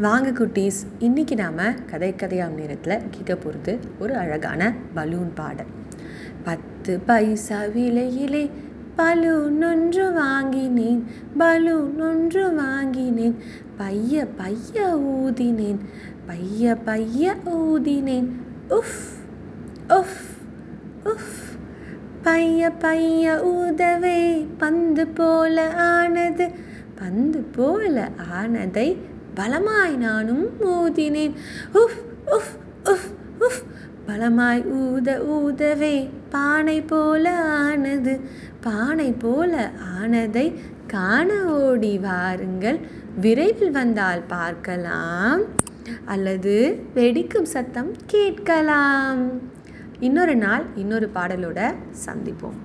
வாங்க குட்டீஸ். இன்றைக்கி நாம் கதை கதையாம் நேரத்தில் கேட்க போகிறது ஒரு அழகான பலூன் பாடல். பத்து பைசா விலையிலே பலூன் ஒன்று வாங்கினேன். பலூன் ஒன்று வாங்கினேன். பைய பைய ஊதினேன். பைய பைய ஊதினேன். உஃப் உஃப் உஃப். பைய பைய ஊதவே பந்து போல ஆனது. பந்து போல ஆனதை பலமாய் நானும் ஊதினேன் உஃப் உஃப் உஃப் உஃப். பலமாய் ஊத ஊதவே பானை போல ஆனது. பானை போல ஆனதை காண ஓடி வாருங்கள். விரைவில் வந்தால் பார்க்கலாம். அல்லது வெடிக்கும் சத்தம் கேட்கலாம். இன்னொரு நாள் இன்னொரு பாடலோட சந்திப்போம்.